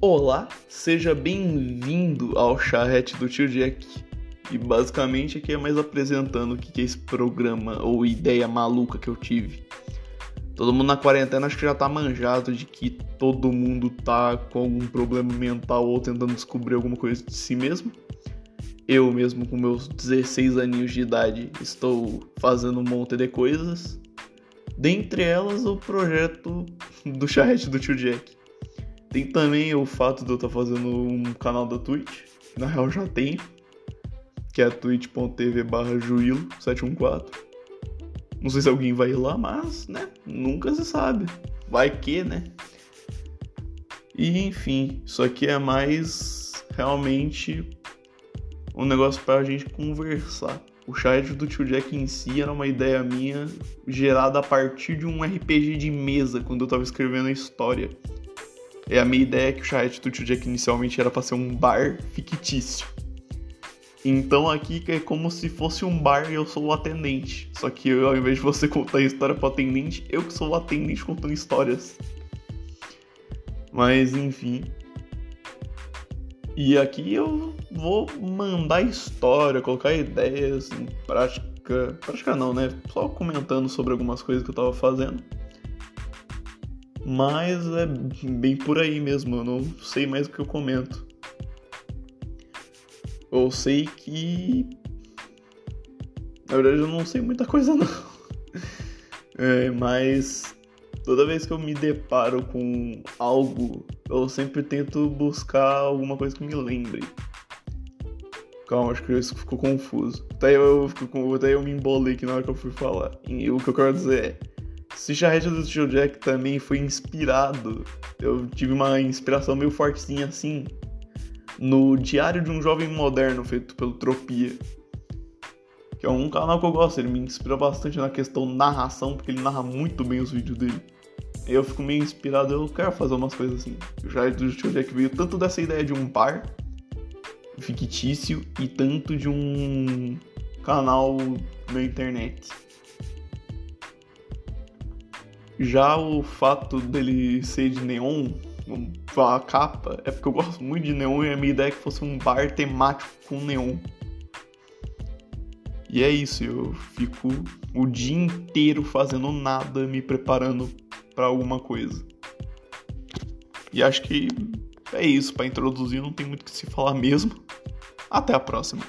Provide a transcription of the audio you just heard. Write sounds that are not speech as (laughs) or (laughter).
Olá, seja bem-vindo ao charrete do tio Jack. E basicamente aqui é mais apresentando o que é esse programa ou ideia maluca que eu tive. Todo mundo na quarentena acho que já tá manjado de que todo mundo tá com algum problema mental ou tentando descobrir alguma coisa de si mesmo. Eu mesmo com meus 16 aninhos de idade estou fazendo um monte de coisas. Dentre elas o projeto do charrete do tio Jack. Tem também o fato de eu estar tá fazendo um canal da Twitch, na real já tenho, que é twitch.tv barra juilo714. Não sei se alguém vai ir lá, mas, né, nunca se sabe. Vai que, né? E enfim, isso aqui é mais realmente um negócio pra gente conversar. O chat do Tio Jack em si era uma ideia minha gerada a partir de um RPG de mesa, quando eu tava escrevendo a história. E a minha ideia é que o do Tio Jack inicialmente era pra ser um bar fictício. Então aqui é como se fosse um bar e eu sou o atendente. Só que eu, ao invés de você contar a história pro atendente, eu que sou o atendente contando histórias. Mas enfim. E aqui eu vou mandar história, colocar ideias em prática. Prática não, né? Só comentando sobre algumas coisas que eu tava fazendo. Mas é bem por aí mesmo, eu não sei mais o que eu comento. Eu sei que. Na verdade, eu não sei muita coisa, (laughs) não. É, mas toda vez que eu me deparo com algo, eu sempre tento buscar alguma coisa que me lembre. Calma, acho que isso ficou confuso. Até eu, até eu me embolei aqui na hora que eu fui falar. E o que eu quero dizer é Charrete do Tio Jack também foi inspirado, eu tive uma inspiração meio fortezinha assim, no Diário de um Jovem Moderno, feito pelo Tropia. Que é um canal que eu gosto, ele me inspira bastante na questão narração, porque ele narra muito bem os vídeos dele. Eu fico meio inspirado, eu quero fazer umas coisas assim. O Charrete do Tio Jack veio tanto dessa ideia de um bar fictício e tanto de um canal na internet. Já o fato dele ser de neon, a capa, é porque eu gosto muito de neon e a minha ideia é que fosse um bar temático com neon. E é isso, eu fico o dia inteiro fazendo nada, me preparando para alguma coisa. E acho que é isso, para introduzir não tem muito o que se falar mesmo. Até a próxima.